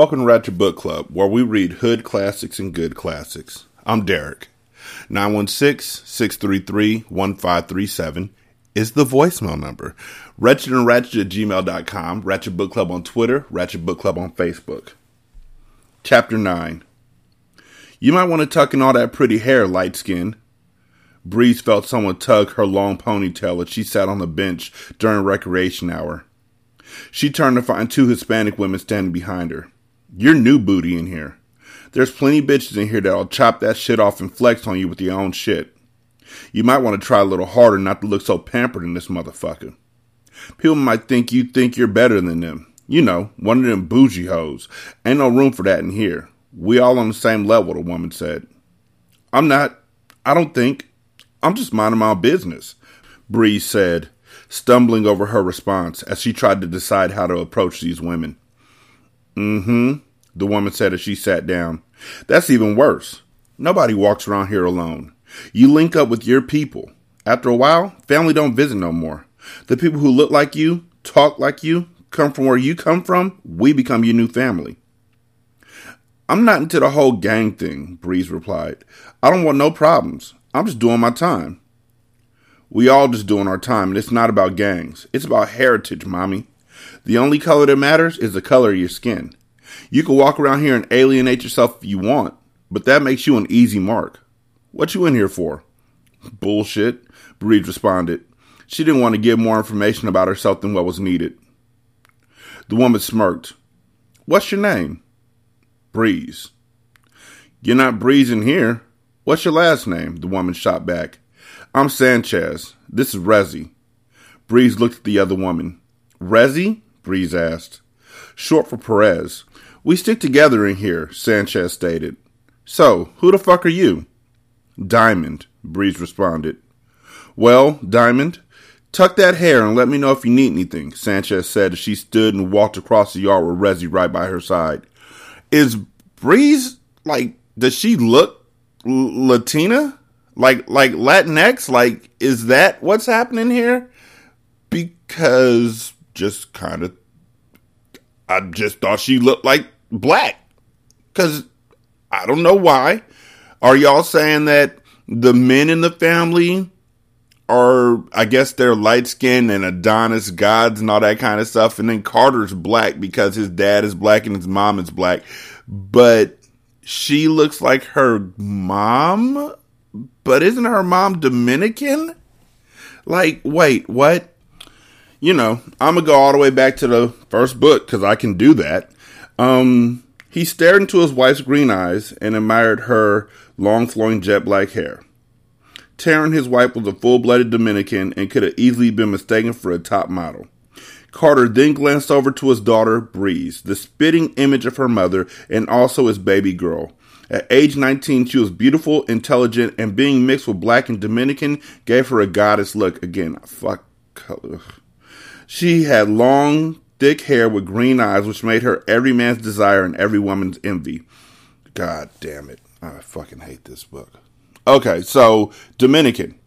Welcome to Ratchet Book Club, where we read hood classics and good classics. I'm Derek. 916 633 1537 is the voicemail number. Wretched and Ratchet at gmail.com, Ratchet Book Club on Twitter, Ratchet Book Club on Facebook. Chapter 9 You might want to tuck in all that pretty hair, light skin. Breeze felt someone tug her long ponytail as she sat on the bench during recreation hour. She turned to find two Hispanic women standing behind her. You're new booty in here. There's plenty bitches in here that'll chop that shit off and flex on you with your own shit. You might want to try a little harder not to look so pampered in this motherfucker. People might think you think you're better than them. You know, one of them bougie hoes. Ain't no room for that in here. We all on the same level, the woman said. I'm not. I don't think. I'm just minding my own business, Breeze said, stumbling over her response as she tried to decide how to approach these women. Mm hmm, the woman said as she sat down. That's even worse. Nobody walks around here alone. You link up with your people. After a while, family don't visit no more. The people who look like you, talk like you, come from where you come from, we become your new family. I'm not into the whole gang thing, Breeze replied. I don't want no problems. I'm just doing my time. We all just doing our time, and it's not about gangs. It's about heritage, mommy. The only color that matters is the color of your skin. You can walk around here and alienate yourself if you want, but that makes you an easy mark. What you in here for? Bullshit, Breeze responded. She didn't want to give more information about herself than what was needed. The woman smirked. What's your name? Breeze. You're not breezing here. What's your last name? The woman shot back. I'm Sanchez. This is Rezi. Breeze looked at the other woman. Rezi? Breeze asked. Short for Perez. We stick together in here, Sanchez stated. So, who the fuck are you? Diamond, Breeze responded. Well, Diamond, tuck that hair and let me know if you need anything, Sanchez said as she stood and walked across the yard with Rezi right by her side. Is Breeze, like, does she look Latina? Like, like Latinx? Like, is that what's happening here? Because just kind of, I just thought she looked like black. Because I don't know why. Are y'all saying that the men in the family are, I guess, they're light skinned and Adonis gods and all that kind of stuff? And then Carter's black because his dad is black and his mom is black. But she looks like her mom? But isn't her mom Dominican? Like, wait, what? You know, I'm gonna go all the way back to the first book because I can do that. Um, he stared into his wife's green eyes and admired her long flowing jet black hair. Taryn, his wife, was a full blooded Dominican and could have easily been mistaken for a top model. Carter then glanced over to his daughter, Breeze, the spitting image of her mother and also his baby girl. At age 19, she was beautiful, intelligent, and being mixed with black and Dominican gave her a goddess look. Again, fuck color. She had long, thick hair with green eyes, which made her every man's desire and every woman's envy. God damn it. I fucking hate this book. Okay, so Dominican.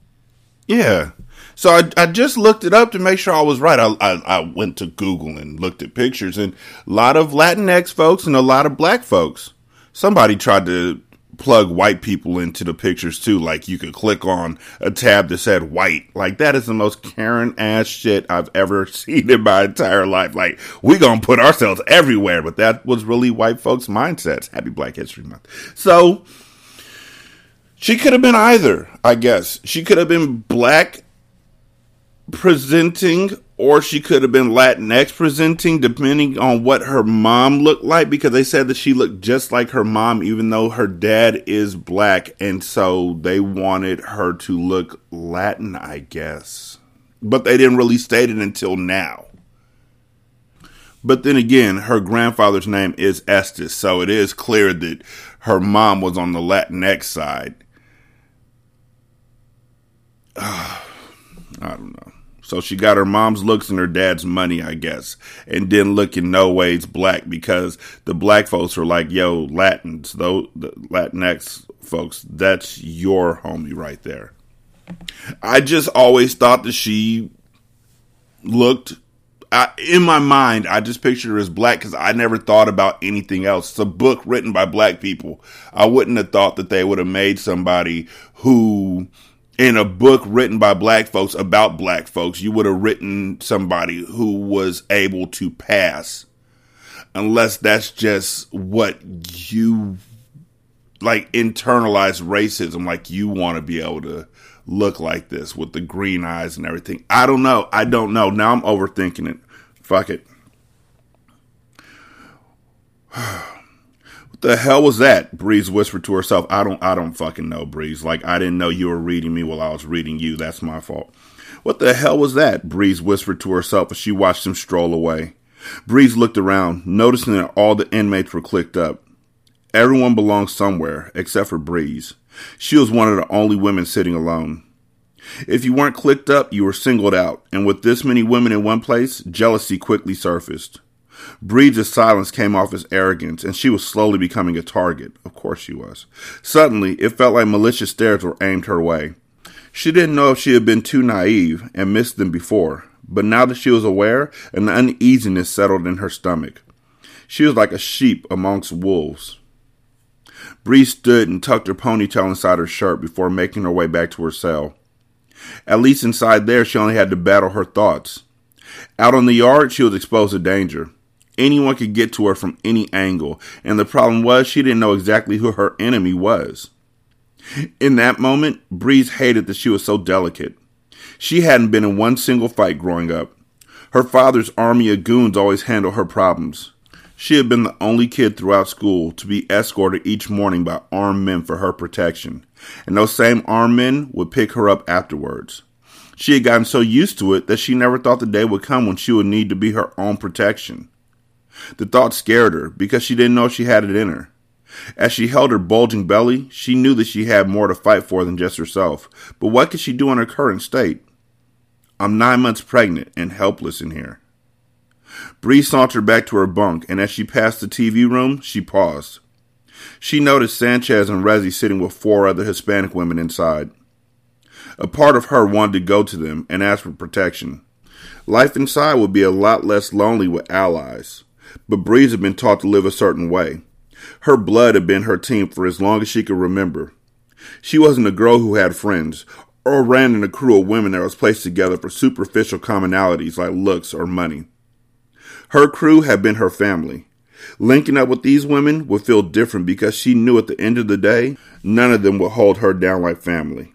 Yeah. So I, I just looked it up to make sure I was right. I, I, I went to Google and looked at pictures, and a lot of Latinx folks and a lot of black folks. Somebody tried to plug white people into the pictures too. Like you could click on a tab that said white. Like that is the most Karen ass shit I've ever seen in my entire life. Like we gonna put ourselves everywhere, but that was really white folks' mindsets. Happy Black History Month. So she could have been either, I guess. She could have been black presenting or she could have been Latinx presenting, depending on what her mom looked like, because they said that she looked just like her mom, even though her dad is black, and so they wanted her to look Latin, I guess. But they didn't really state it until now. But then again, her grandfather's name is Estes, so it is clear that her mom was on the Latinx side. I don't know. So she got her mom's looks and her dad's money, I guess, and didn't look in no ways black because the black folks were like, "Yo, Latins, though Latinx folks, that's your homie right there." I just always thought that she looked. I, in my mind, I just pictured her as black because I never thought about anything else. It's a book written by black people. I wouldn't have thought that they would have made somebody who in a book written by black folks about black folks, you would have written somebody who was able to pass. Unless that's just what you like internalized racism, like you want to be able to look like this with the green eyes and everything. I don't know. I don't know. Now I'm overthinking it. Fuck it. the hell was that? Breeze whispered to herself. I don't I don't fucking know, Breeze. Like I didn't know you were reading me while I was reading you. That's my fault. What the hell was that? Breeze whispered to herself as she watched him stroll away. Breeze looked around, noticing that all the inmates were clicked up. Everyone belonged somewhere, except for Breeze. She was one of the only women sitting alone. If you weren't clicked up, you were singled out, and with this many women in one place, jealousy quickly surfaced. Breeze's silence came off as arrogance, and she was slowly becoming a target. Of course she was. Suddenly, it felt like malicious stares were aimed her way. She didn't know if she had been too naive and missed them before, but now that she was aware, an uneasiness settled in her stomach. She was like a sheep amongst wolves. Bree stood and tucked her ponytail inside her shirt before making her way back to her cell. At least inside there, she only had to battle her thoughts. Out on the yard, she was exposed to danger. Anyone could get to her from any angle, and the problem was she didn't know exactly who her enemy was. In that moment, Breeze hated that she was so delicate. She hadn't been in one single fight growing up. Her father's army of goons always handled her problems. She had been the only kid throughout school to be escorted each morning by armed men for her protection, and those same armed men would pick her up afterwards. She had gotten so used to it that she never thought the day would come when she would need to be her own protection. The thought scared her because she didn't know she had it in her. As she held her bulging belly, she knew that she had more to fight for than just herself. But what could she do in her current state? I'm nine months pregnant and helpless in here. Bree sauntered back to her bunk, and as she passed the TV room, she paused. She noticed Sanchez and Resi sitting with four other Hispanic women inside. A part of her wanted to go to them and ask for protection. Life inside would be a lot less lonely with allies but Breeze had been taught to live a certain way. Her blood had been her team for as long as she could remember. She wasn't a girl who had friends, or ran in a crew of women that was placed together for superficial commonalities like looks or money. Her crew had been her family. Linking up with these women would feel different because she knew at the end of the day, none of them would hold her down like family.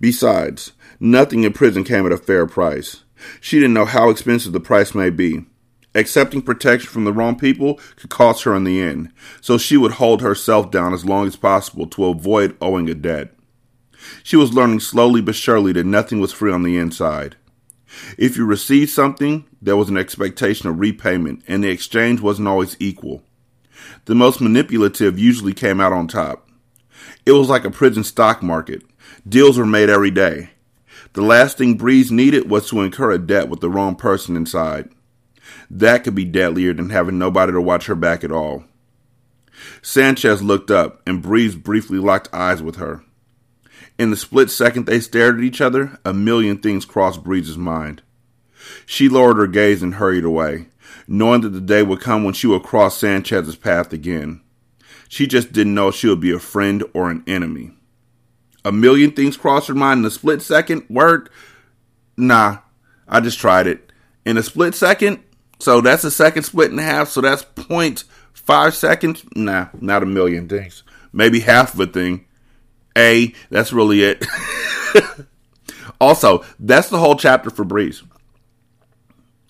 Besides, nothing in prison came at a fair price. She didn't know how expensive the price may be. Accepting protection from the wrong people could cost her in the end, so she would hold herself down as long as possible to avoid owing a debt. She was learning slowly but surely that nothing was free on the inside. If you received something, there was an expectation of repayment, and the exchange wasn't always equal. The most manipulative usually came out on top. It was like a prison stock market. Deals were made every day. The last thing Breeze needed was to incur a debt with the wrong person inside. That could be deadlier than having nobody to watch her back at all. Sanchez looked up, and Breeze briefly locked eyes with her. In the split second they stared at each other, a million things crossed Breeze's mind. She lowered her gaze and hurried away, knowing that the day would come when she would cross Sanchez's path again. She just didn't know she would be a friend or an enemy. A million things crossed her mind in a split second. Word? Nah, I just tried it. In a split second, so that's a second split in half, so that's 0.5 seconds. Nah, not a million things. Maybe half of a thing. A, that's really it. also, that's the whole chapter for Breeze.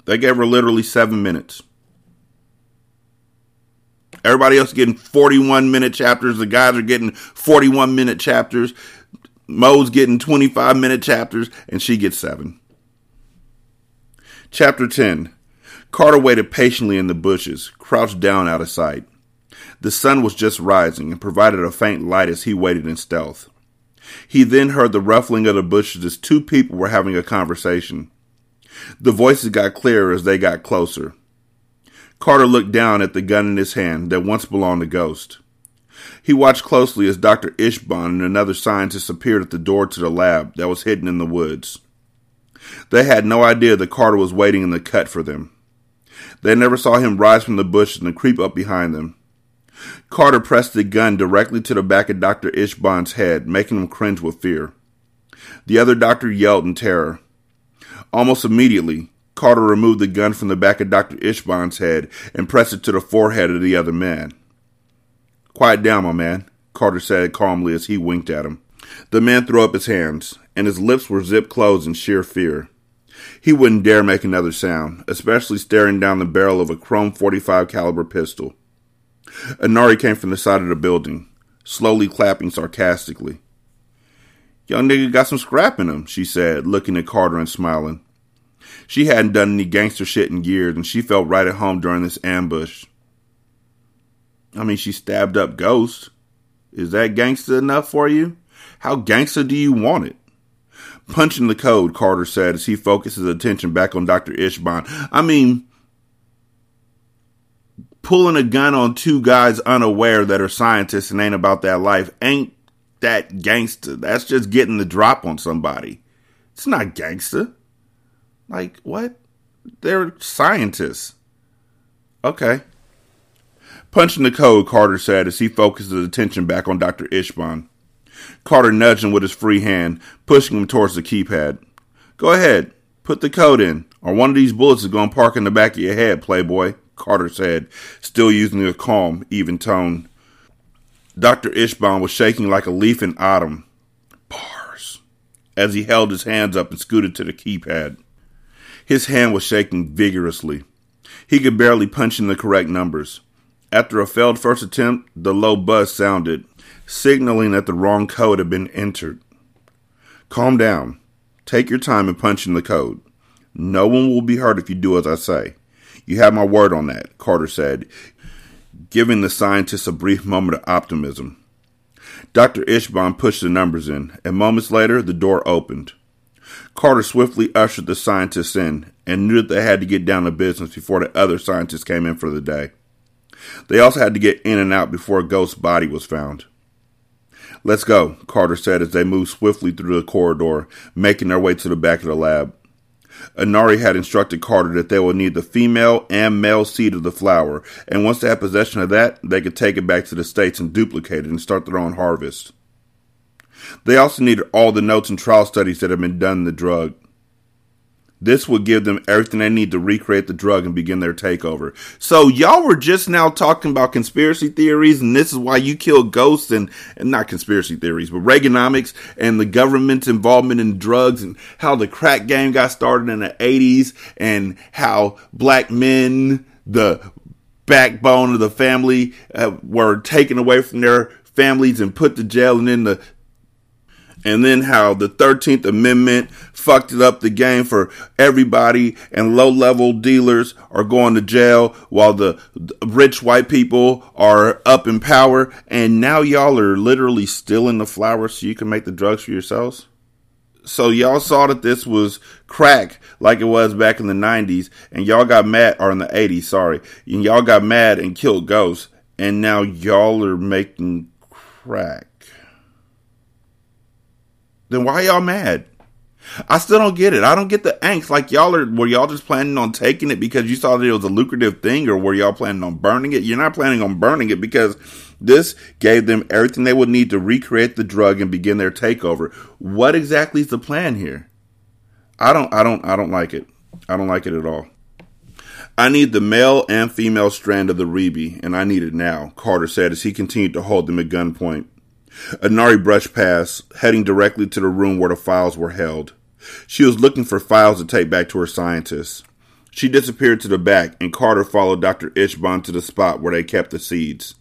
They gave her literally seven minutes. Everybody else getting 41 minute chapters. The guys are getting 41 minute chapters. Mo's getting 25 minute chapters, and she gets seven. Chapter 10 Carter waited patiently in the bushes, crouched down out of sight. The sun was just rising and provided a faint light as he waited in stealth. He then heard the ruffling of the bushes as two people were having a conversation. The voices got clearer as they got closer. Carter looked down at the gun in his hand that once belonged to Ghost. He watched closely as Dr. Ishban and another scientist appeared at the door to the lab that was hidden in the woods. They had no idea that Carter was waiting in the cut for them. They never saw him rise from the bushes and creep up behind them. Carter pressed the gun directly to the back of Dr. Ishban's head, making him cringe with fear. The other doctor yelled in terror. Almost immediately, Carter removed the gun from the back of Dr. Ishban's head and pressed it to the forehead of the other man. Quiet down, my man, Carter said calmly as he winked at him. The man threw up his hands, and his lips were zipped closed in sheer fear. He wouldn't dare make another sound, especially staring down the barrel of a chrome 45 caliber pistol. Anari came from the side of the building, slowly clapping sarcastically. Young nigga got some scrap in him, she said, looking at Carter and smiling. She hadn't done any gangster shit in years, and she felt right at home during this ambush. I mean, she stabbed up Ghost. Is that gangster enough for you? How gangster do you want it? Punching the code, Carter said as he focused his attention back on Dr. Ishban. I mean, pulling a gun on two guys unaware that are scientists and ain't about that life ain't that gangster. That's just getting the drop on somebody. It's not gangster. Like, what? They're scientists. Okay. Punching the code, Carter said as he focused his attention back on Dr. Ishban. Carter nudged him with his free hand, pushing him towards the keypad. Go ahead, put the code in, or one of these bullets is going to park in the back of your head, playboy. Carter said, still using a calm, even tone. Dr. Ishban was shaking like a leaf in autumn. Bars. As he held his hands up and scooted to the keypad. His hand was shaking vigorously. He could barely punch in the correct numbers. After a failed first attempt, the low buzz sounded, signaling that the wrong code had been entered. Calm down. Take your time and punch in the code. No one will be hurt if you do as I say. You have my word on that, Carter said, giving the scientists a brief moment of optimism. Dr. Ishban pushed the numbers in, and moments later the door opened. Carter swiftly ushered the scientists in and knew that they had to get down to business before the other scientists came in for the day. They also had to get in and out before a ghost's body was found. Let's go, Carter said as they moved swiftly through the corridor, making their way to the back of the lab. Anari had instructed Carter that they would need the female and male seed of the flower, and once they had possession of that, they could take it back to the States and duplicate it and start their own harvest. They also needed all the notes and trial studies that had been done in the drug. This would give them everything they need to recreate the drug and begin their takeover. So y'all were just now talking about conspiracy theories, and this is why you kill ghosts and, and not conspiracy theories, but Reaganomics and the government's involvement in drugs and how the crack game got started in the 80s and how black men, the backbone of the family, uh, were taken away from their families and put to jail, and then the and then how the 13th Amendment fucked it up the game for everybody and low level dealers are going to jail while the rich white people are up in power. And now y'all are literally stealing the flowers so you can make the drugs for yourselves. So y'all saw that this was crack like it was back in the 90s and y'all got mad, or in the 80s, sorry. And y'all got mad and killed ghosts. And now y'all are making crack then why y'all mad? I still don't get it. I don't get the angst. Like y'all are, were y'all just planning on taking it because you saw that it was a lucrative thing, or were y'all planning on burning it? You're not planning on burning it because This gave them everything they would need to recreate the drug and begin their takeover. What exactly is the plan here? I don't I don't I don't like it. I don't like it at all. I need the male and female strand of the Reby, and I need it now, Carter said as he continued to hold them at gunpoint. Anari brushed past, heading directly to the room where the files were held. She was looking for files to take back to her scientists. She disappeared to the back, and Carter followed Dr. Ishbon to the spot where they kept the seeds.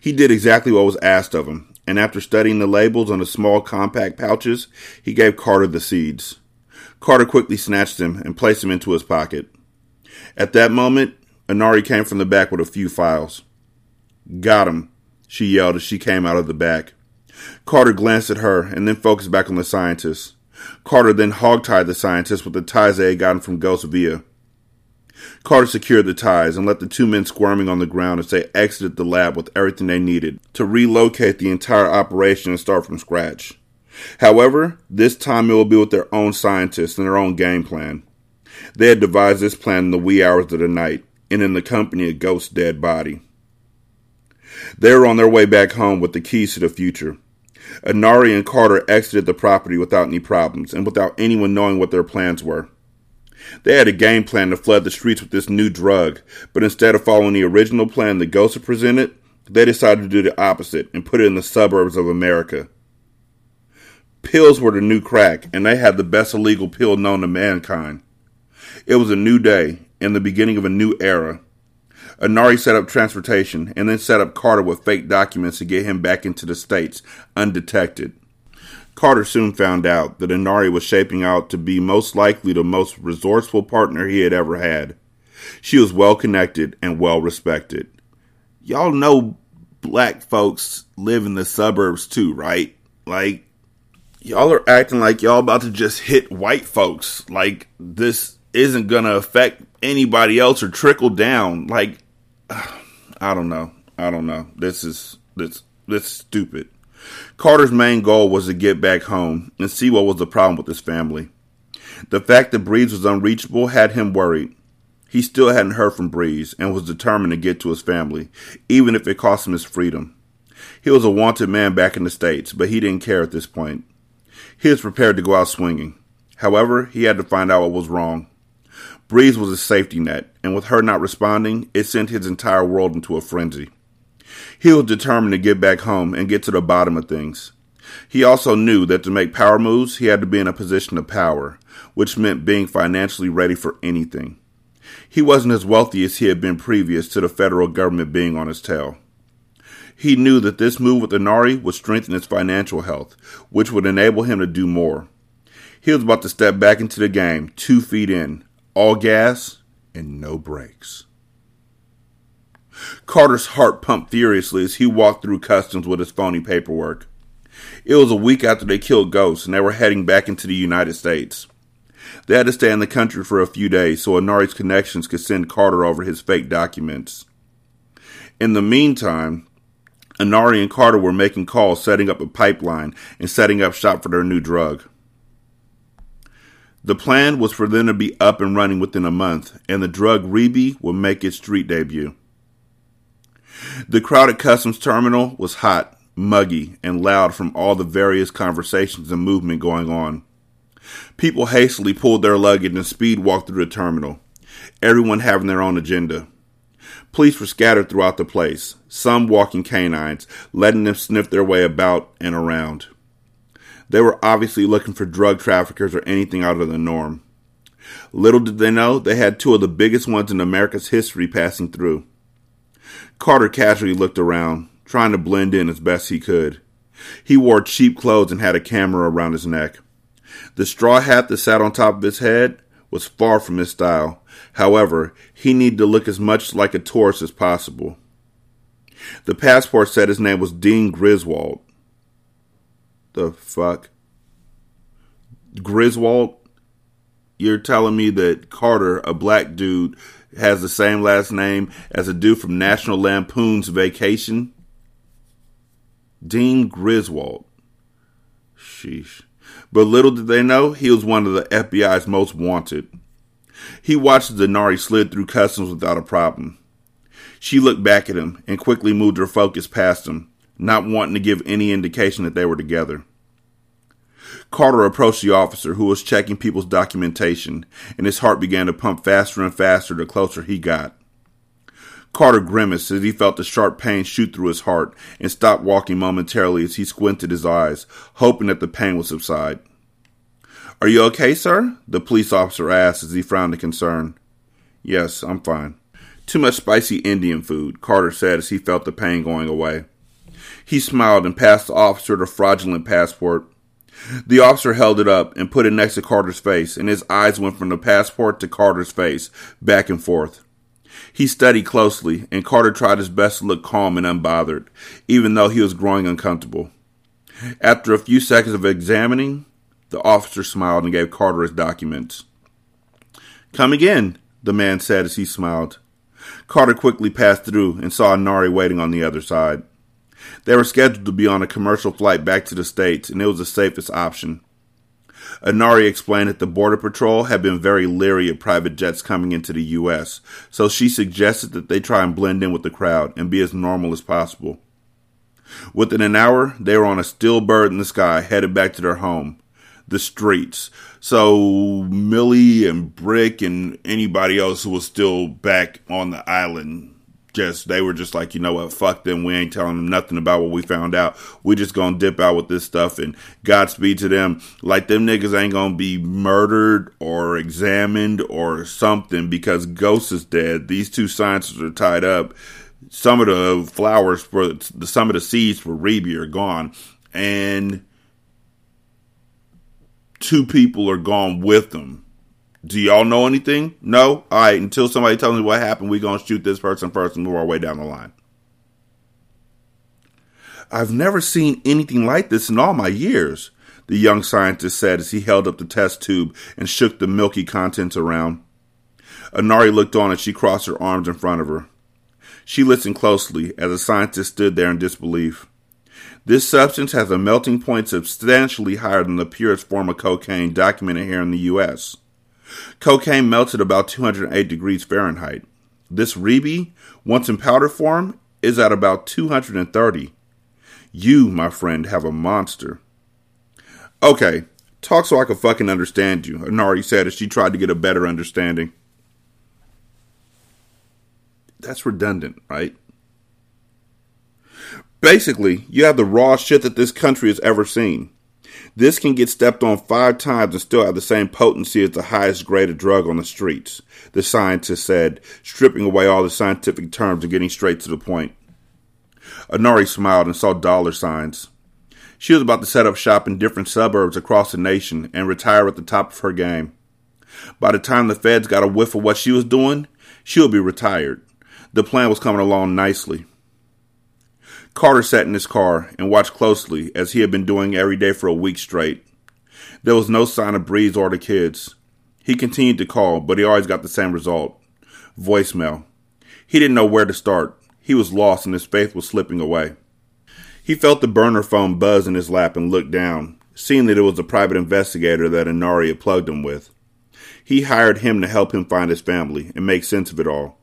He did exactly what was asked of him, and after studying the labels on the small compact pouches, he gave Carter the seeds. Carter quickly snatched them and placed them into his pocket. At that moment, Anari came from the back with a few files. Got him, she yelled as she came out of the back. Carter glanced at her and then focused back on the scientist. Carter then hogtied the scientist with the ties they had gotten from Ghost Via. Carter secured the ties and left the two men squirming on the ground as they exited the lab with everything they needed to relocate the entire operation and start from scratch. However, this time it will be with their own scientists and their own game plan. They had devised this plan in the wee hours of the night and in the company of Ghost's dead body. They were on their way back home with the keys to the future. Anari and Carter exited the property without any problems and without anyone knowing what their plans were. They had a game plan to flood the streets with this new drug, but instead of following the original plan the Ghost had presented, they decided to do the opposite and put it in the suburbs of America. Pills were the new crack, and they had the best illegal pill known to mankind. It was a new day and the beginning of a new era. Anari set up transportation and then set up Carter with fake documents to get him back into the States undetected. Carter soon found out that Anari was shaping out to be most likely the most resourceful partner he had ever had. She was well connected and well respected. Y'all know black folks live in the suburbs too, right? Like, y'all are acting like y'all about to just hit white folks. Like, this isn't to affect anybody else or trickle down. Like, I don't know. I don't know. This is this this is stupid. Carter's main goal was to get back home and see what was the problem with his family. The fact that Breeze was unreachable had him worried. He still hadn't heard from Breeze and was determined to get to his family, even if it cost him his freedom. He was a wanted man back in the States, but he didn't care at this point. He was prepared to go out swinging. However, he had to find out what was wrong. Breeze was a safety net, and with her not responding, it sent his entire world into a frenzy. He was determined to get back home and get to the bottom of things. He also knew that to make power moves, he had to be in a position of power, which meant being financially ready for anything. He wasn't as wealthy as he had been previous to the federal government being on his tail. He knew that this move with Anari would strengthen his financial health, which would enable him to do more. He was about to step back into the game, two feet in, all gas and no brakes. Carter's heart pumped furiously as he walked through customs with his phony paperwork. It was a week after they killed Ghost and they were heading back into the United States. They had to stay in the country for a few days so Anari's connections could send Carter over his fake documents. In the meantime, Anari and Carter were making calls, setting up a pipeline, and setting up shop for their new drug. The plan was for them to be up and running within a month, and the drug Reby would make its street debut. The crowded customs terminal was hot, muggy, and loud from all the various conversations and movement going on. People hastily pulled their luggage and speed walked through the terminal, everyone having their own agenda. Police were scattered throughout the place, some walking canines, letting them sniff their way about and around. They were obviously looking for drug traffickers or anything out of the norm. Little did they know they had two of the biggest ones in America's history passing through. Carter casually looked around, trying to blend in as best he could. He wore cheap clothes and had a camera around his neck. The straw hat that sat on top of his head was far from his style. However, he needed to look as much like a tourist as possible. The passport said his name was Dean Griswold. The fuck? Griswold? You're telling me that Carter, a black dude, has the same last name as a dude from National Lampoon's Vacation? Dean Griswold. Sheesh. But little did they know, he was one of the FBI's most wanted. He watched as Denari slid through customs without a problem. She looked back at him and quickly moved her focus past him, not wanting to give any indication that they were together. Carter approached the officer who was checking people's documentation, and his heart began to pump faster and faster the closer he got. Carter grimaced as he felt the sharp pain shoot through his heart and stopped walking momentarily as he squinted his eyes, hoping that the pain would subside. Are you okay, sir? The police officer asked as he frowned in concern. Yes, I'm fine. Too much spicy Indian food, Carter said as he felt the pain going away. He smiled and passed the officer the fraudulent passport. The officer held it up and put it next to Carter's face, and his eyes went from the passport to Carter's face, back and forth. He studied closely, and Carter tried his best to look calm and unbothered, even though he was growing uncomfortable. After a few seconds of examining, the officer smiled and gave Carter his documents. Come again, the man said as he smiled. Carter quickly passed through and saw Nari waiting on the other side. They were scheduled to be on a commercial flight back to the States, and it was the safest option. Anari explained that the Border Patrol had been very leery of private jets coming into the U.S., so she suggested that they try and blend in with the crowd and be as normal as possible. Within an hour, they were on a still bird in the sky headed back to their home, the streets. So Millie and Brick and anybody else who was still back on the island just they were just like, you know what, fuck them. We ain't telling them nothing about what we found out. We just gonna dip out with this stuff and Godspeed to them. Like them niggas ain't gonna be murdered or examined or something because Ghost is dead. These two scientists are tied up. Some of the flowers for some of the seeds for Reby are gone, and two people are gone with them do y'all know anything? No? All right, until somebody tells me what happened, we're going to shoot this person first and move our way down the line. I've never seen anything like this in all my years, the young scientist said as he held up the test tube and shook the milky contents around. Anari looked on as she crossed her arms in front of her. She listened closely as the scientist stood there in disbelief. This substance has a melting point substantially higher than the purest form of cocaine documented here in the U.S. Cocaine melts at about 208 degrees Fahrenheit. This Reby, once in powder form, is at about 230. You, my friend, have a monster. Okay, talk so I can fucking understand you, Anari said as she tried to get a better understanding. That's redundant, right? Basically, you have the raw shit that this country has ever seen. This can get stepped on five times and still have the same potency as the highest grade of drug on the streets, the scientist said, stripping away all the scientific terms and getting straight to the point. Anari smiled and saw dollar signs. She was about to set up shop in different suburbs across the nation and retire at the top of her game. By the time the feds got a whiff of what she was doing, she would be retired. The plan was coming along nicely. Carter sat in his car and watched closely as he had been doing every day for a week straight. There was no sign of Breeze or the kids. He continued to call, but he always got the same result voicemail. He didn't know where to start. He was lost and his faith was slipping away. He felt the burner phone buzz in his lap and looked down, seeing that it was the private investigator that Anari had plugged him with. He hired him to help him find his family and make sense of it all.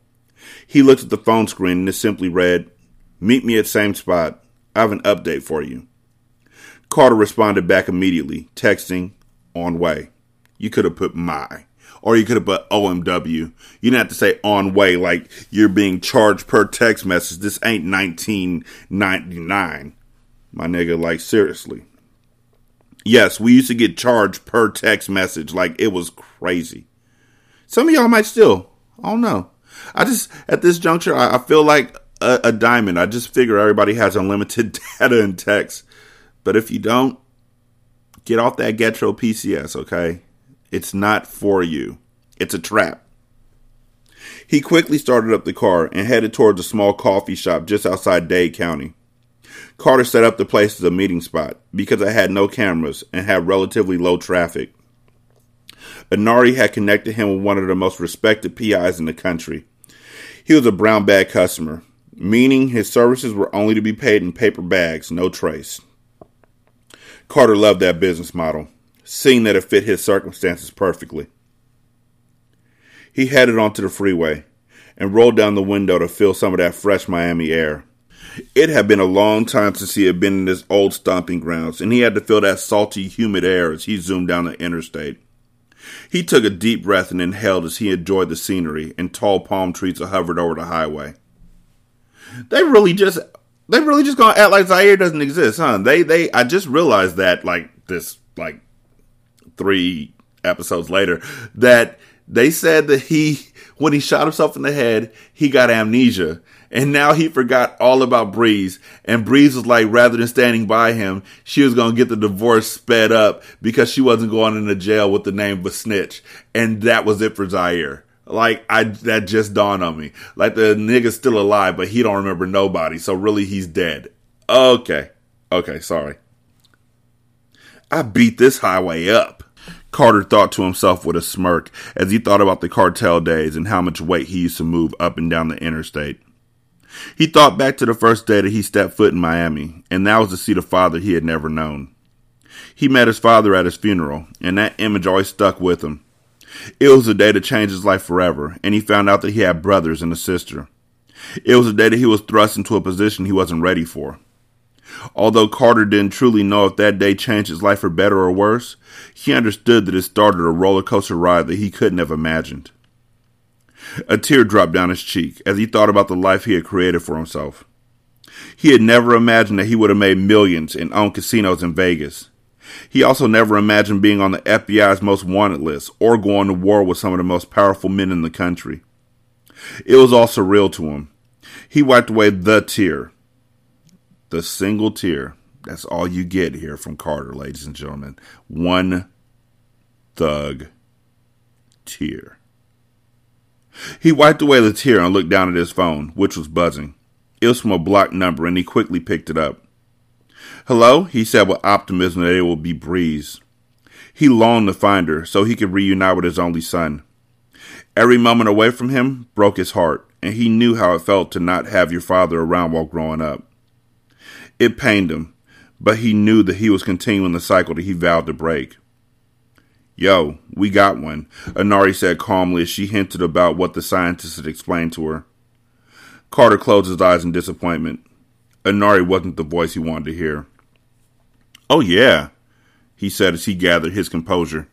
He looked at the phone screen and it simply read, Meet me at same spot. I have an update for you. Carter responded back immediately, texting, on way. You could have put my, or you could have put OMW. You didn't have to say on way like you're being charged per text message. This ain't 1999. My nigga, like seriously. Yes, we used to get charged per text message like it was crazy. Some of y'all might still. I don't know. I just, at this juncture, I, I feel like a, a diamond. I just figure everybody has unlimited data and text. But if you don't, get off that Metro PCS, okay? It's not for you. It's a trap. He quickly started up the car and headed towards a small coffee shop just outside Dade County. Carter set up the place as a meeting spot because it had no cameras and had relatively low traffic. Anari had connected him with one of the most respected PIs in the country. He was a brown bag customer, meaning his services were only to be paid in paper bags, no trace. Carter loved that business model, seeing that it fit his circumstances perfectly. He headed onto the freeway, and rolled down the window to feel some of that fresh Miami air. It had been a long time since he had been in his old stomping grounds, and he had to feel that salty, humid air as he zoomed down the interstate. He took a deep breath and inhaled as he enjoyed the scenery and tall palm trees that hovered over the highway. They really just they really just gonna act like Zaire doesn't exist, huh? They they I just realized that like this like three episodes later that they said that he when he shot himself in the head, he got amnesia. And now he forgot all about Breeze. And Breeze was like, rather than standing by him, she was going to get the divorce sped up because she wasn't going into jail with the name of a snitch. And that was it for Zaire. Like I, that just dawned on me. Like the nigga's still alive, but he don't remember nobody. So really he's dead. Okay. Okay. Sorry. I beat this highway up. Carter thought to himself with a smirk as he thought about the cartel days and how much weight he used to move up and down the interstate. He thought back to the first day that he stepped foot in Miami, and that was to see the father he had never known. He met his father at his funeral, and that image always stuck with him. It was a day that changed his life forever, and he found out that he had brothers and a sister. It was a day that he was thrust into a position he wasn't ready for. Although Carter didn't truly know if that day changed his life for better or worse, he understood that it started a roller coaster ride that he couldn't have imagined. A tear dropped down his cheek as he thought about the life he had created for himself. He had never imagined that he would have made millions and owned casinos in Vegas. He also never imagined being on the FBI's most wanted list or going to war with some of the most powerful men in the country. It was all surreal to him. He wiped away the tear. The single tear. That's all you get here from Carter, ladies and gentlemen. One thug tear. He wiped away the tear and looked down at his phone, which was buzzing. It was from a blocked number, and he quickly picked it up. Hello, he said with optimism that it would be Breeze. He longed to find her so he could reunite with his only son. Every moment away from him broke his heart, and he knew how it felt to not have your father around while growing up. It pained him, but he knew that he was continuing the cycle that he vowed to break. Yo, we got one, Anari said calmly as she hinted about what the scientist had explained to her. Carter closed his eyes in disappointment. Anari wasn't the voice he wanted to hear. Oh, yeah, he said as he gathered his composure.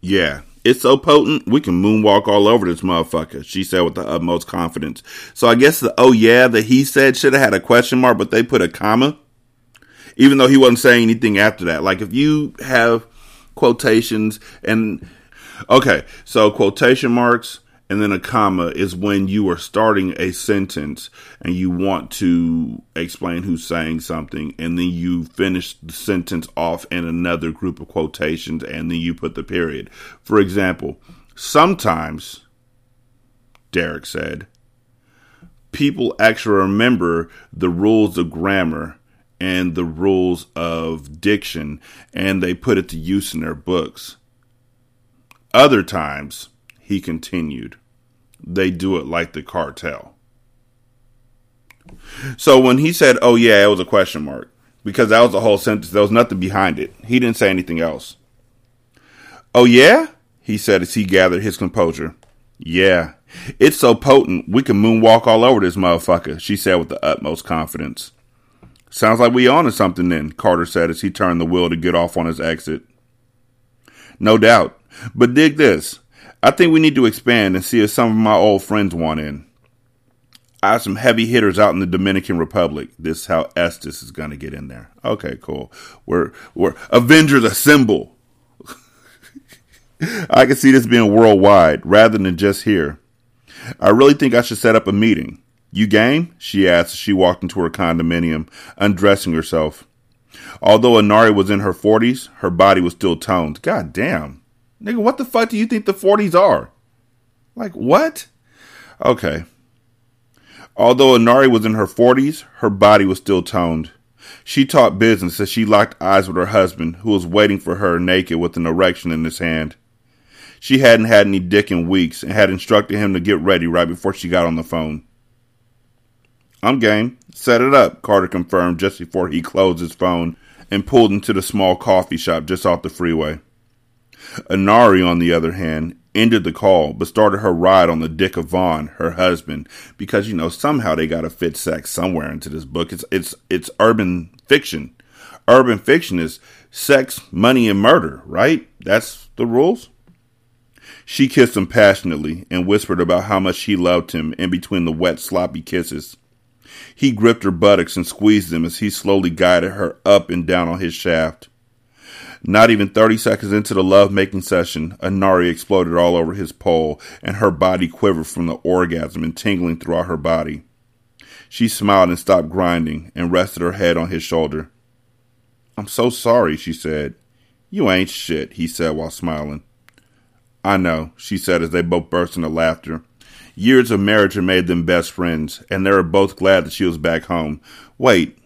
Yeah, it's so potent, we can moonwalk all over this motherfucker, she said with the utmost confidence. So I guess the oh yeah that he said should have had a question mark, but they put a comma. Even though he wasn't saying anything after that. Like if you have quotations and okay, so quotation marks and then a comma is when you are starting a sentence and you want to explain who's saying something and then you finish the sentence off in another group of quotations and then you put the period. For example, sometimes Derek said, people actually remember the rules of grammar and the rules of diction and they put it to use in their books. Other times, he continued, they do it like the cartel. So when he said, oh yeah, it was a question mark because that was the whole sentence. There was nothing behind it. He didn't say anything else. Oh yeah? He said as he gathered his composure. Yeah. It's so potent, we can moonwalk all over this motherfucker, she said with the utmost confidence. Sounds like we on to something then, Carter said as he turned the wheel to get off on his exit. No doubt. But dig this. I think we need to expand and see if some of my old friends want in. I have some heavy hitters out in the Dominican Republic. This is how Estes is going to get in there. Okay, cool. We're we're Avengers assemble. I can see this being worldwide rather than just here. I really think I should set up a meeting. You game? She asked as she walked into her condominium, undressing herself. Although Anari was in her 40s, her body was still toned. God damn. Nigga, what the fuck do you think the 40s are? Like, what? Okay. Although Anari was in her 40s, her body was still toned. She talked business as she locked eyes with her husband, who was waiting for her naked with an erection in his hand. She hadn't had any dick in weeks and had instructed him to get ready right before she got on the phone. I'm game. Set it up, Carter confirmed just before he closed his phone and pulled into the small coffee shop just off the freeway. Anari, on the other hand, ended the call, but started her ride on the dick of Vaughn, her husband, because you know somehow they got to fit sex somewhere into this book. It's it's it's urban fiction. Urban fiction is sex, money, and murder, right? That's the rules. She kissed him passionately and whispered about how much she loved him in between the wet, sloppy kisses. He gripped her buttocks and squeezed them as he slowly guided her up and down on his shaft. Not even 30 seconds into the love making session, Anari exploded all over his pole, and her body quivered from the orgasm and tingling throughout her body. She smiled and stopped grinding and rested her head on his shoulder. I'm so sorry, she said. You ain't shit, he said while smiling. I know, she said as they both burst into laughter. Years of marriage had made them best friends, and they were both glad that she was back home. Wait.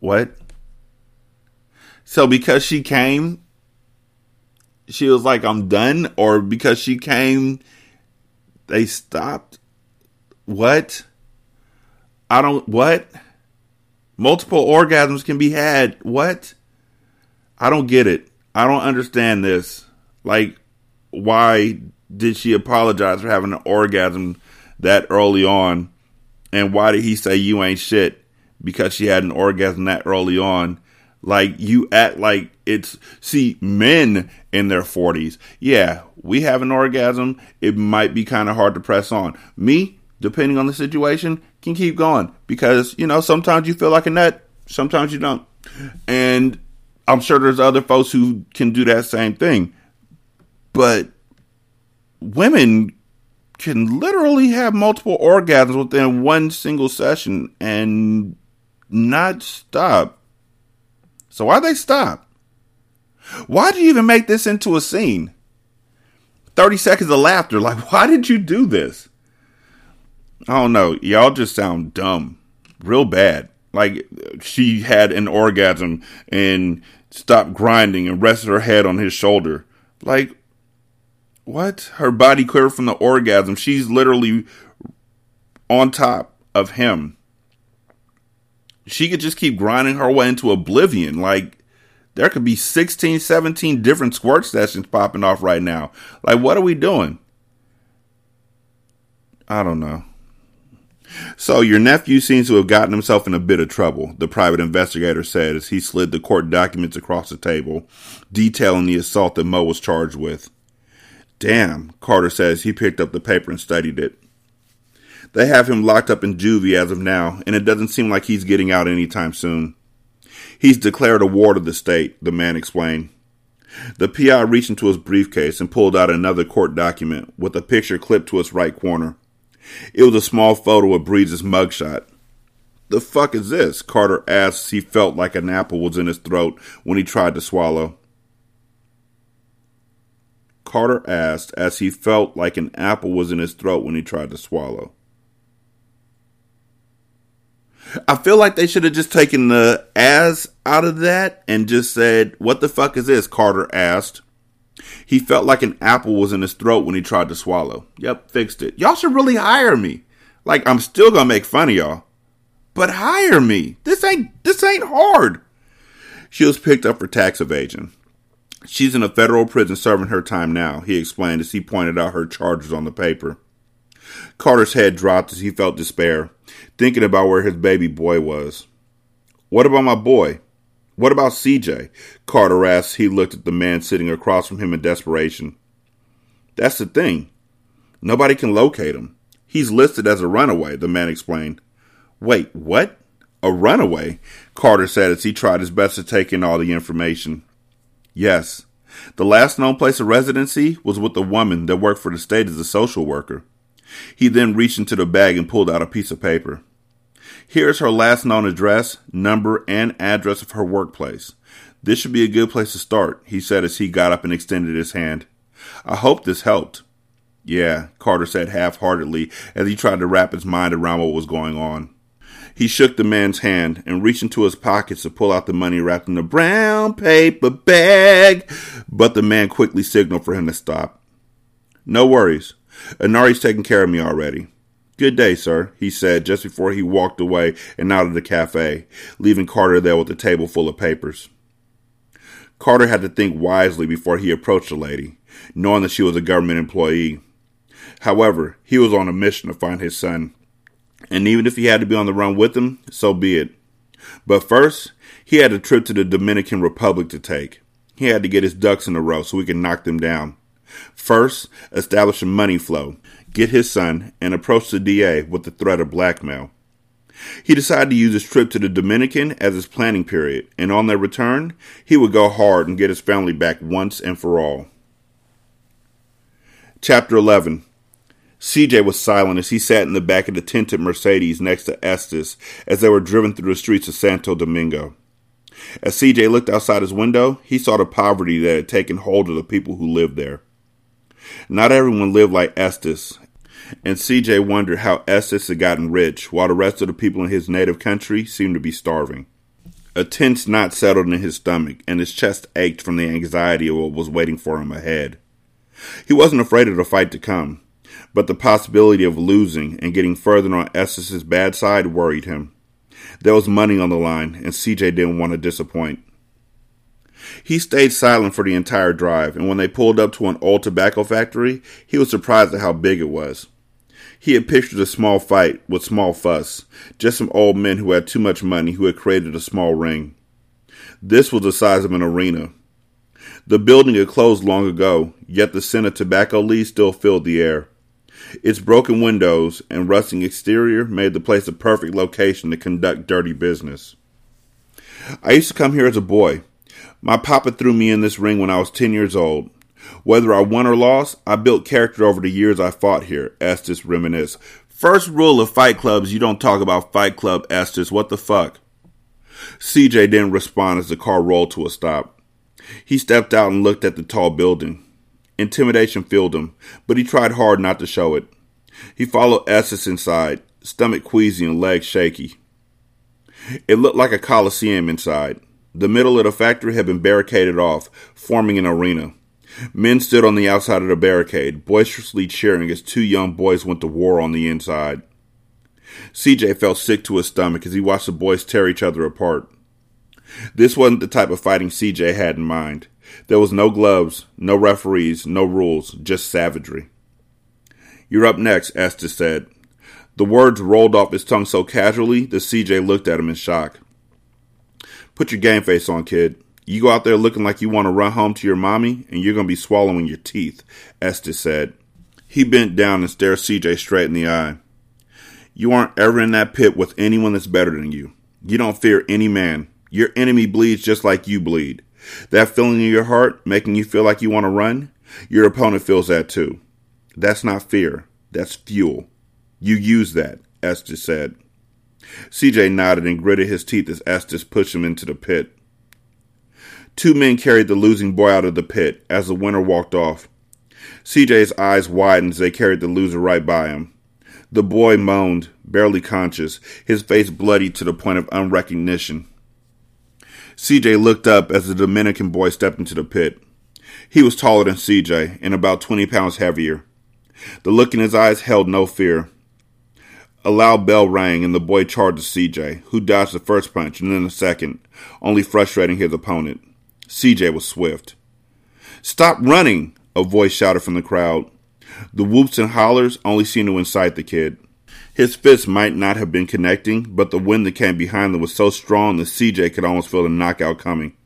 What? So because she came, she was like, I'm done? Or because she came, they stopped? What? I don't, what? Multiple orgasms can be had. What? I don't get it. I don't understand this. Like, why did she apologize for having an orgasm that early on? And why did he say you ain't shit because she had an orgasm that early on? Like you act like it's see men in their 40s. Yeah, we have an orgasm. It might be kind of hard to press on. Me, depending on the situation, can keep going because you know sometimes you feel like a nut, sometimes you don't, and I'm sure there's other folks who can do that same thing. But women can literally have multiple orgasms within one single session and not stop. So why they stop? Why did you even make this into a scene? 30 seconds of laughter. Like, why did you do this? I don't know. Y'all just sound dumb. Real bad. Like, she had an orgasm and stopped grinding and rested her head on his shoulder. Like, what? Her body quivered from the orgasm. She's literally on top of him. She could just keep grinding her way into oblivion. Like, there could be 16, 17 different squirt sessions popping off right now. Like, what are we doing? I don't know. So, your nephew seems to have gotten himself in a bit of trouble, the private investigator said as he slid the court documents across the table, detailing the assault that Mo was charged with. Damn, Carter says he picked up the paper and studied it. They have him locked up in juvie as of now, and it doesn't seem like he's getting out anytime soon. He's declared a ward of the state, the man explained. The PI reached into his briefcase and pulled out another court document with a picture clipped to its right corner. It was a small photo of Breeze's mugshot. The fuck is this? Carter asked as he felt like an apple was in his throat when he tried to swallow. Carter asked as he felt like an apple was in his throat when he tried to swallow. I feel like they should have just taken the as out of that and just said, What the fuck is this? Carter asked. He felt like an apple was in his throat when he tried to swallow. Yep, fixed it. Y'all should really hire me. Like I'm still gonna make fun of y'all. But hire me. This ain't this ain't hard. She was picked up for tax evasion. She's in a federal prison serving her time now, he explained as he pointed out her charges on the paper. Carter's head dropped as he felt despair, thinking about where his baby boy was. What about my boy? What about CJ? Carter asked. He looked at the man sitting across from him in desperation. That's the thing. Nobody can locate him. He's listed as a runaway, the man explained. Wait, what? A runaway? Carter said as he tried his best to take in all the information. Yes. The last known place of residency was with a woman that worked for the state as a social worker. He then reached into the bag and pulled out a piece of paper. Here's her last known address, number, and address of her workplace. This should be a good place to start, he said as he got up and extended his hand. I hope this helped. Yeah, Carter said half heartedly as he tried to wrap his mind around what was going on. He shook the man's hand and reached into his pockets to pull out the money wrapped in a brown paper bag, but the man quickly signaled for him to stop. No worries. Anari's taking care of me already. Good day, sir, he said just before he walked away and out of the cafe, leaving Carter there with a table full of papers. Carter had to think wisely before he approached the lady. knowing that she was a government employee. However, he was on a mission to find his son, and even if he had to be on the run with him, so be it. But first, he had a trip to the Dominican Republic to take. He had to get his ducks in a row so he could knock them down. First, establish a money flow, get his son, and approach the DA with the threat of blackmail. He decided to use his trip to the Dominican as his planning period, and on their return, he would go hard and get his family back once and for all. Chapter 11 CJ was silent as he sat in the back of the tinted Mercedes next to Estes as they were driven through the streets of Santo Domingo. As CJ looked outside his window, he saw the poverty that had taken hold of the people who lived there. Not everyone lived like Estes, and CJ wondered how Estes had gotten rich while the rest of the people in his native country seemed to be starving. A tense knot settled in his stomach, and his chest ached from the anxiety of what was waiting for him ahead. He wasn't afraid of the fight to come but the possibility of losing and getting further on Estes's bad side worried him. There was money on the line, and CJ didn't want to disappoint. He stayed silent for the entire drive, and when they pulled up to an old tobacco factory, he was surprised at how big it was. He had pictured a small fight with small fuss, just some old men who had too much money who had created a small ring. This was the size of an arena. The building had closed long ago, yet the scent of tobacco leaves still filled the air. Its broken windows and rusting exterior made the place a perfect location to conduct dirty business. I used to come here as a boy. My papa threw me in this ring when I was 10 years old. Whether I won or lost, I built character over the years I fought here, Estes reminisced. First rule of fight clubs, you don't talk about fight club, Estes. What the fuck? CJ didn't respond as the car rolled to a stop. He stepped out and looked at the tall building. Intimidation filled him, but he tried hard not to show it. He followed Estes inside, stomach queasy and legs shaky. It looked like a coliseum inside. The middle of the factory had been barricaded off, forming an arena. Men stood on the outside of the barricade, boisterously cheering as two young boys went to war on the inside. CJ felt sick to his stomach as he watched the boys tear each other apart. This wasn't the type of fighting CJ had in mind. There was no gloves, no referees, no rules, just savagery. You're up next, Estes said. The words rolled off his tongue so casually that CJ looked at him in shock. Put your game face on, kid. You go out there looking like you want to run home to your mommy, and you're going to be swallowing your teeth, Estes said. He bent down and stared CJ straight in the eye. You aren't ever in that pit with anyone that's better than you. You don't fear any man. Your enemy bleeds just like you bleed. That feeling in your heart making you feel like you want to run, your opponent feels that too. That's not fear. That's fuel. You use that, Estes said. CJ nodded and gritted his teeth as Estes pushed him into the pit. Two men carried the losing boy out of the pit as the winner walked off. CJ's eyes widened as they carried the loser right by him. The boy moaned, barely conscious, his face bloody to the point of unrecognition. CJ looked up as the Dominican boy stepped into the pit. He was taller than CJ and about 20 pounds heavier. The look in his eyes held no fear. A loud bell rang and the boy charged CJ, who dodged the first punch and then the second, only frustrating his opponent. CJ was swift. Stop running! A voice shouted from the crowd. The whoops and hollers only seemed to incite the kid. His fists might not have been connecting, but the wind that came behind them was so strong that CJ could almost feel the knockout coming.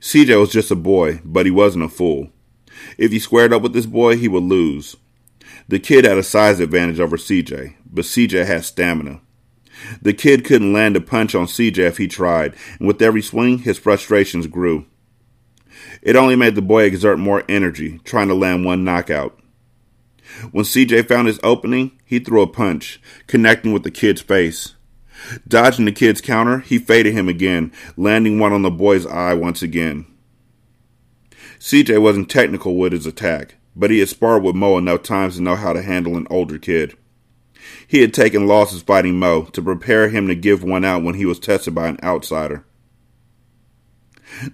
CJ was just a boy, but he wasn't a fool. If he squared up with this boy, he would lose. The kid had a size advantage over CJ, but CJ had stamina. The kid couldn't land a punch on CJ if he tried, and with every swing, his frustrations grew. It only made the boy exert more energy, trying to land one knockout. When CJ found his opening, he threw a punch, connecting with the kid's face. Dodging the kid's counter, he faded him again, landing one on the boy's eye once again. CJ wasn't technical with his attack, but he had sparred with Mo enough times to know how to handle an older kid. He had taken losses fighting Mo to prepare him to give one out when he was tested by an outsider.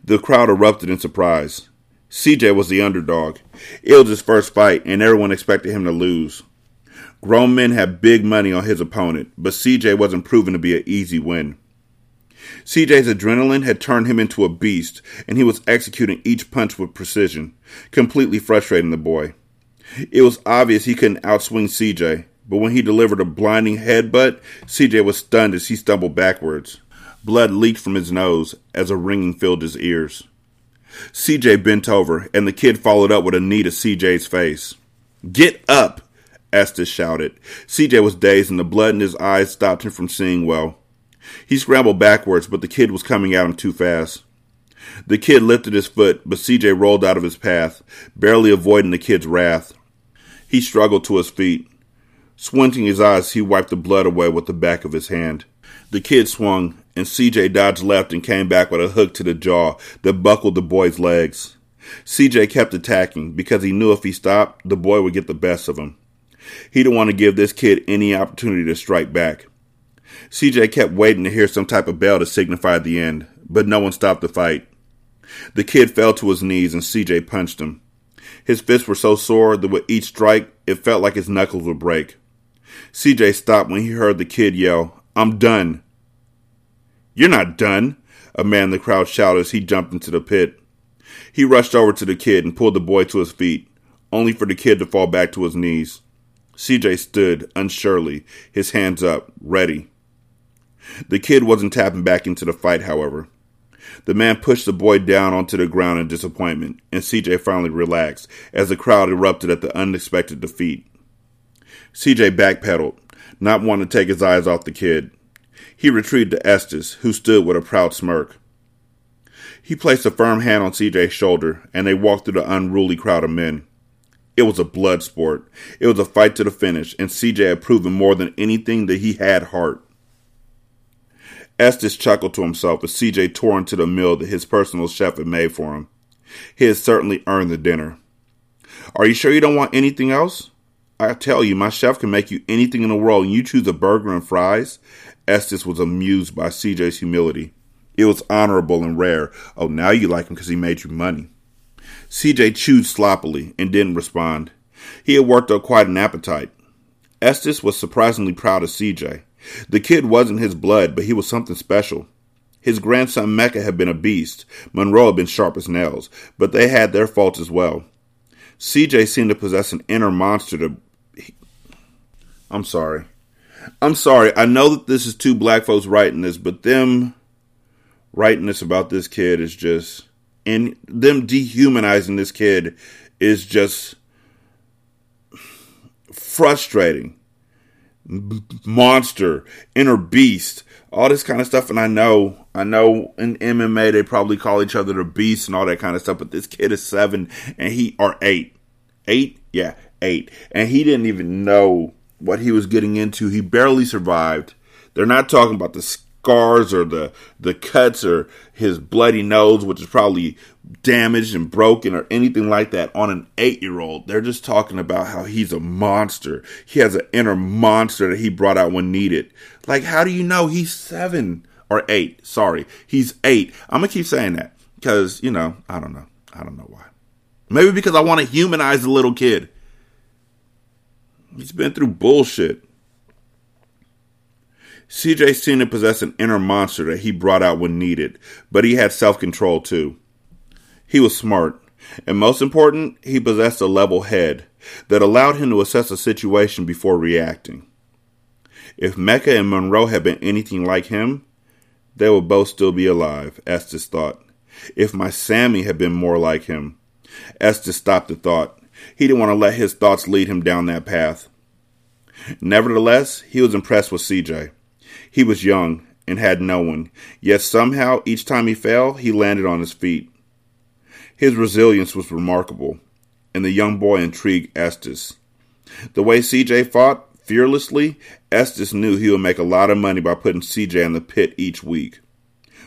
The crowd erupted in surprise. CJ was the underdog. It was his first fight, and everyone expected him to lose. Grown men had big money on his opponent, but CJ wasn't proven to be an easy win. CJ's adrenaline had turned him into a beast, and he was executing each punch with precision, completely frustrating the boy. It was obvious he couldn't outswing CJ, but when he delivered a blinding headbutt, CJ was stunned as he stumbled backwards. Blood leaked from his nose as a ringing filled his ears. CJ bent over, and the kid followed up with a knee to CJ's face. Get up! Estes shouted. CJ was dazed, and the blood in his eyes stopped him from seeing well. He scrambled backwards, but the kid was coming at him too fast. The kid lifted his foot, but CJ rolled out of his path, barely avoiding the kid's wrath. He struggled to his feet. Squinting his eyes, he wiped the blood away with the back of his hand. The kid swung, and CJ dodged left and came back with a hook to the jaw that buckled the boy's legs. CJ kept attacking because he knew if he stopped, the boy would get the best of him. He didn't want to give this kid any opportunity to strike back. CJ kept waiting to hear some type of bell to signify the end, but no one stopped the fight. The kid fell to his knees and CJ punched him. His fists were so sore that with each strike, it felt like his knuckles would break. CJ stopped when he heard the kid yell, I'm done. You're not done, a man in the crowd shouted as he jumped into the pit. He rushed over to the kid and pulled the boy to his feet, only for the kid to fall back to his knees. CJ stood unsurely, his hands up, ready. The kid wasn't tapping back into the fight, however. The man pushed the boy down onto the ground in disappointment, and CJ finally relaxed as the crowd erupted at the unexpected defeat. CJ backpedaled, not wanting to take his eyes off the kid. He retreated to Estes, who stood with a proud smirk. He placed a firm hand on CJ's shoulder, and they walked through the unruly crowd of men. It was a blood sport. It was a fight to the finish, and CJ had proven more than anything that he had heart. Estes chuckled to himself as CJ tore into the meal that his personal chef had made for him. He had certainly earned the dinner. Are you sure you don't want anything else? I tell you, my chef can make you anything in the world, and you choose a burger and fries? Estes was amused by CJ's humility. It was honorable and rare. Oh, now you like him because he made you money. CJ chewed sloppily and didn't respond. He had worked up quite an appetite. Estes was surprisingly proud of CJ. The kid wasn't his blood, but he was something special. His grandson Mecca had been a beast. Monroe had been sharp as nails, but they had their faults as well. CJ seemed to possess an inner monster to. I'm sorry. I'm sorry. I know that this is two black folks writing this, but them writing this about this kid is just. And them dehumanizing this kid is just frustrating monster, inner beast, all this kind of stuff. And I know, I know in MMA they probably call each other the beast and all that kind of stuff. But this kid is seven and he or eight, eight, yeah, eight, and he didn't even know what he was getting into. He barely survived. They're not talking about the scars or the the cuts or his bloody nose, which is probably damaged and broken or anything like that on an eight year old. They're just talking about how he's a monster. He has an inner monster that he brought out when needed. Like, how do you know he's seven or eight? Sorry, he's eight. I'm gonna keep saying that because you know I don't know. I don't know why. Maybe because I want to humanize the little kid. He's been through bullshit. CJ seemed to possess an inner monster that he brought out when needed, but he had self control too. He was smart, and most important, he possessed a level head that allowed him to assess a situation before reacting. If Mecca and Monroe had been anything like him, they would both still be alive, Estes thought. If my Sammy had been more like him, Estes stopped the thought. He didn't want to let his thoughts lead him down that path. Nevertheless, he was impressed with CJ. He was young and had no one, yet somehow each time he fell, he landed on his feet. His resilience was remarkable, and the young boy intrigued Estes. The way CJ fought fearlessly, Estes knew he would make a lot of money by putting CJ in the pit each week.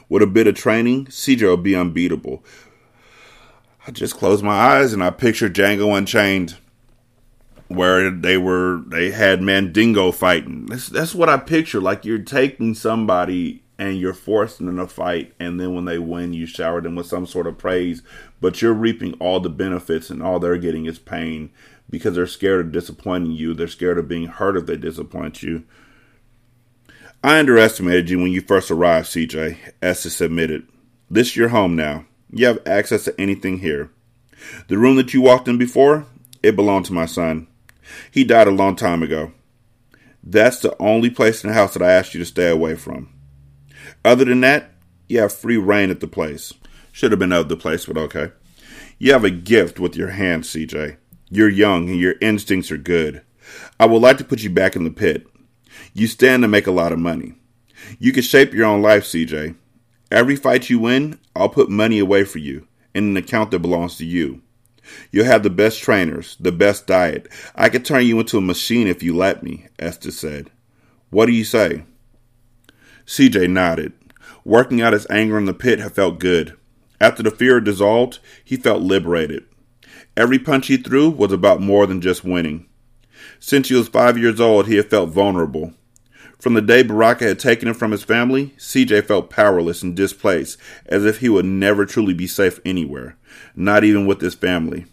With a bit of training, CJ would be unbeatable. I just closed my eyes and I pictured Django Unchained where they were they had Mandingo fighting. That's that's what I picture. Like you're taking somebody and you're forcing them to fight, and then when they win, you shower them with some sort of praise, but you're reaping all the benefits, and all they're getting is pain because they're scared of disappointing you. They're scared of being hurt if they disappoint you. I underestimated you when you first arrived, CJ, Estes admitted. This is your home now. You have access to anything here. The room that you walked in before, it belonged to my son. He died a long time ago. That's the only place in the house that I asked you to stay away from. Other than that, you have free rein at the place. Should have been of the place, but okay. You have a gift with your hands, CJ. You're young and your instincts are good. I would like to put you back in the pit. You stand to make a lot of money. You can shape your own life, CJ. Every fight you win, I'll put money away for you in an account that belongs to you. You'll have the best trainers, the best diet. I could turn you into a machine if you let me, Estes said. What do you say? CJ nodded. Working out his anger in the pit had felt good. After the fear dissolved, he felt liberated. Every punch he threw was about more than just winning. Since he was five years old, he had felt vulnerable. From the day Baraka had taken him from his family, CJ felt powerless and displaced, as if he would never truly be safe anywhere, not even with his family.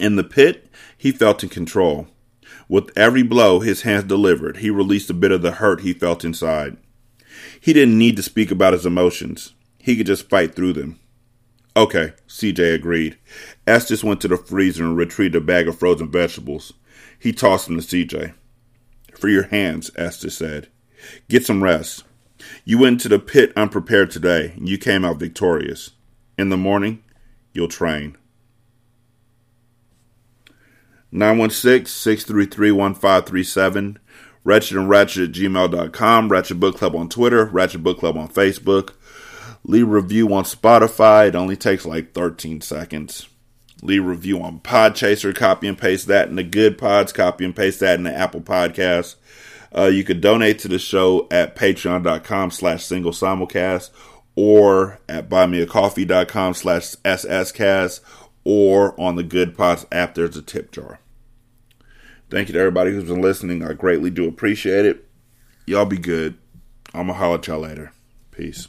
In the pit, he felt in control. With every blow his hands delivered, he released a bit of the hurt he felt inside. He didn't need to speak about his emotions. He could just fight through them. Okay, CJ agreed. Estes went to the freezer and retrieved a bag of frozen vegetables. He tossed them to CJ. For your hands, Estes said. Get some rest. You went to the pit unprepared today, and you came out victorious. In the morning, you'll train. 916-633-1537, Wretched and Ratchet at gmail.com, Ratchet Book Club on Twitter, Ratchet Book Club on Facebook. Leave review on Spotify. It only takes like 13 seconds leave review on Podchaser, copy and paste that in the good pods, copy and paste that in the Apple Podcast. Uh, you could donate to the show at patreon.com slash single simulcast or at buymeacoffee.com slash sscast or on the Good Pods app. There's a tip jar. Thank you to everybody who's been listening. I greatly do appreciate it. Y'all be good. I'm going to holler at y'all later. Peace.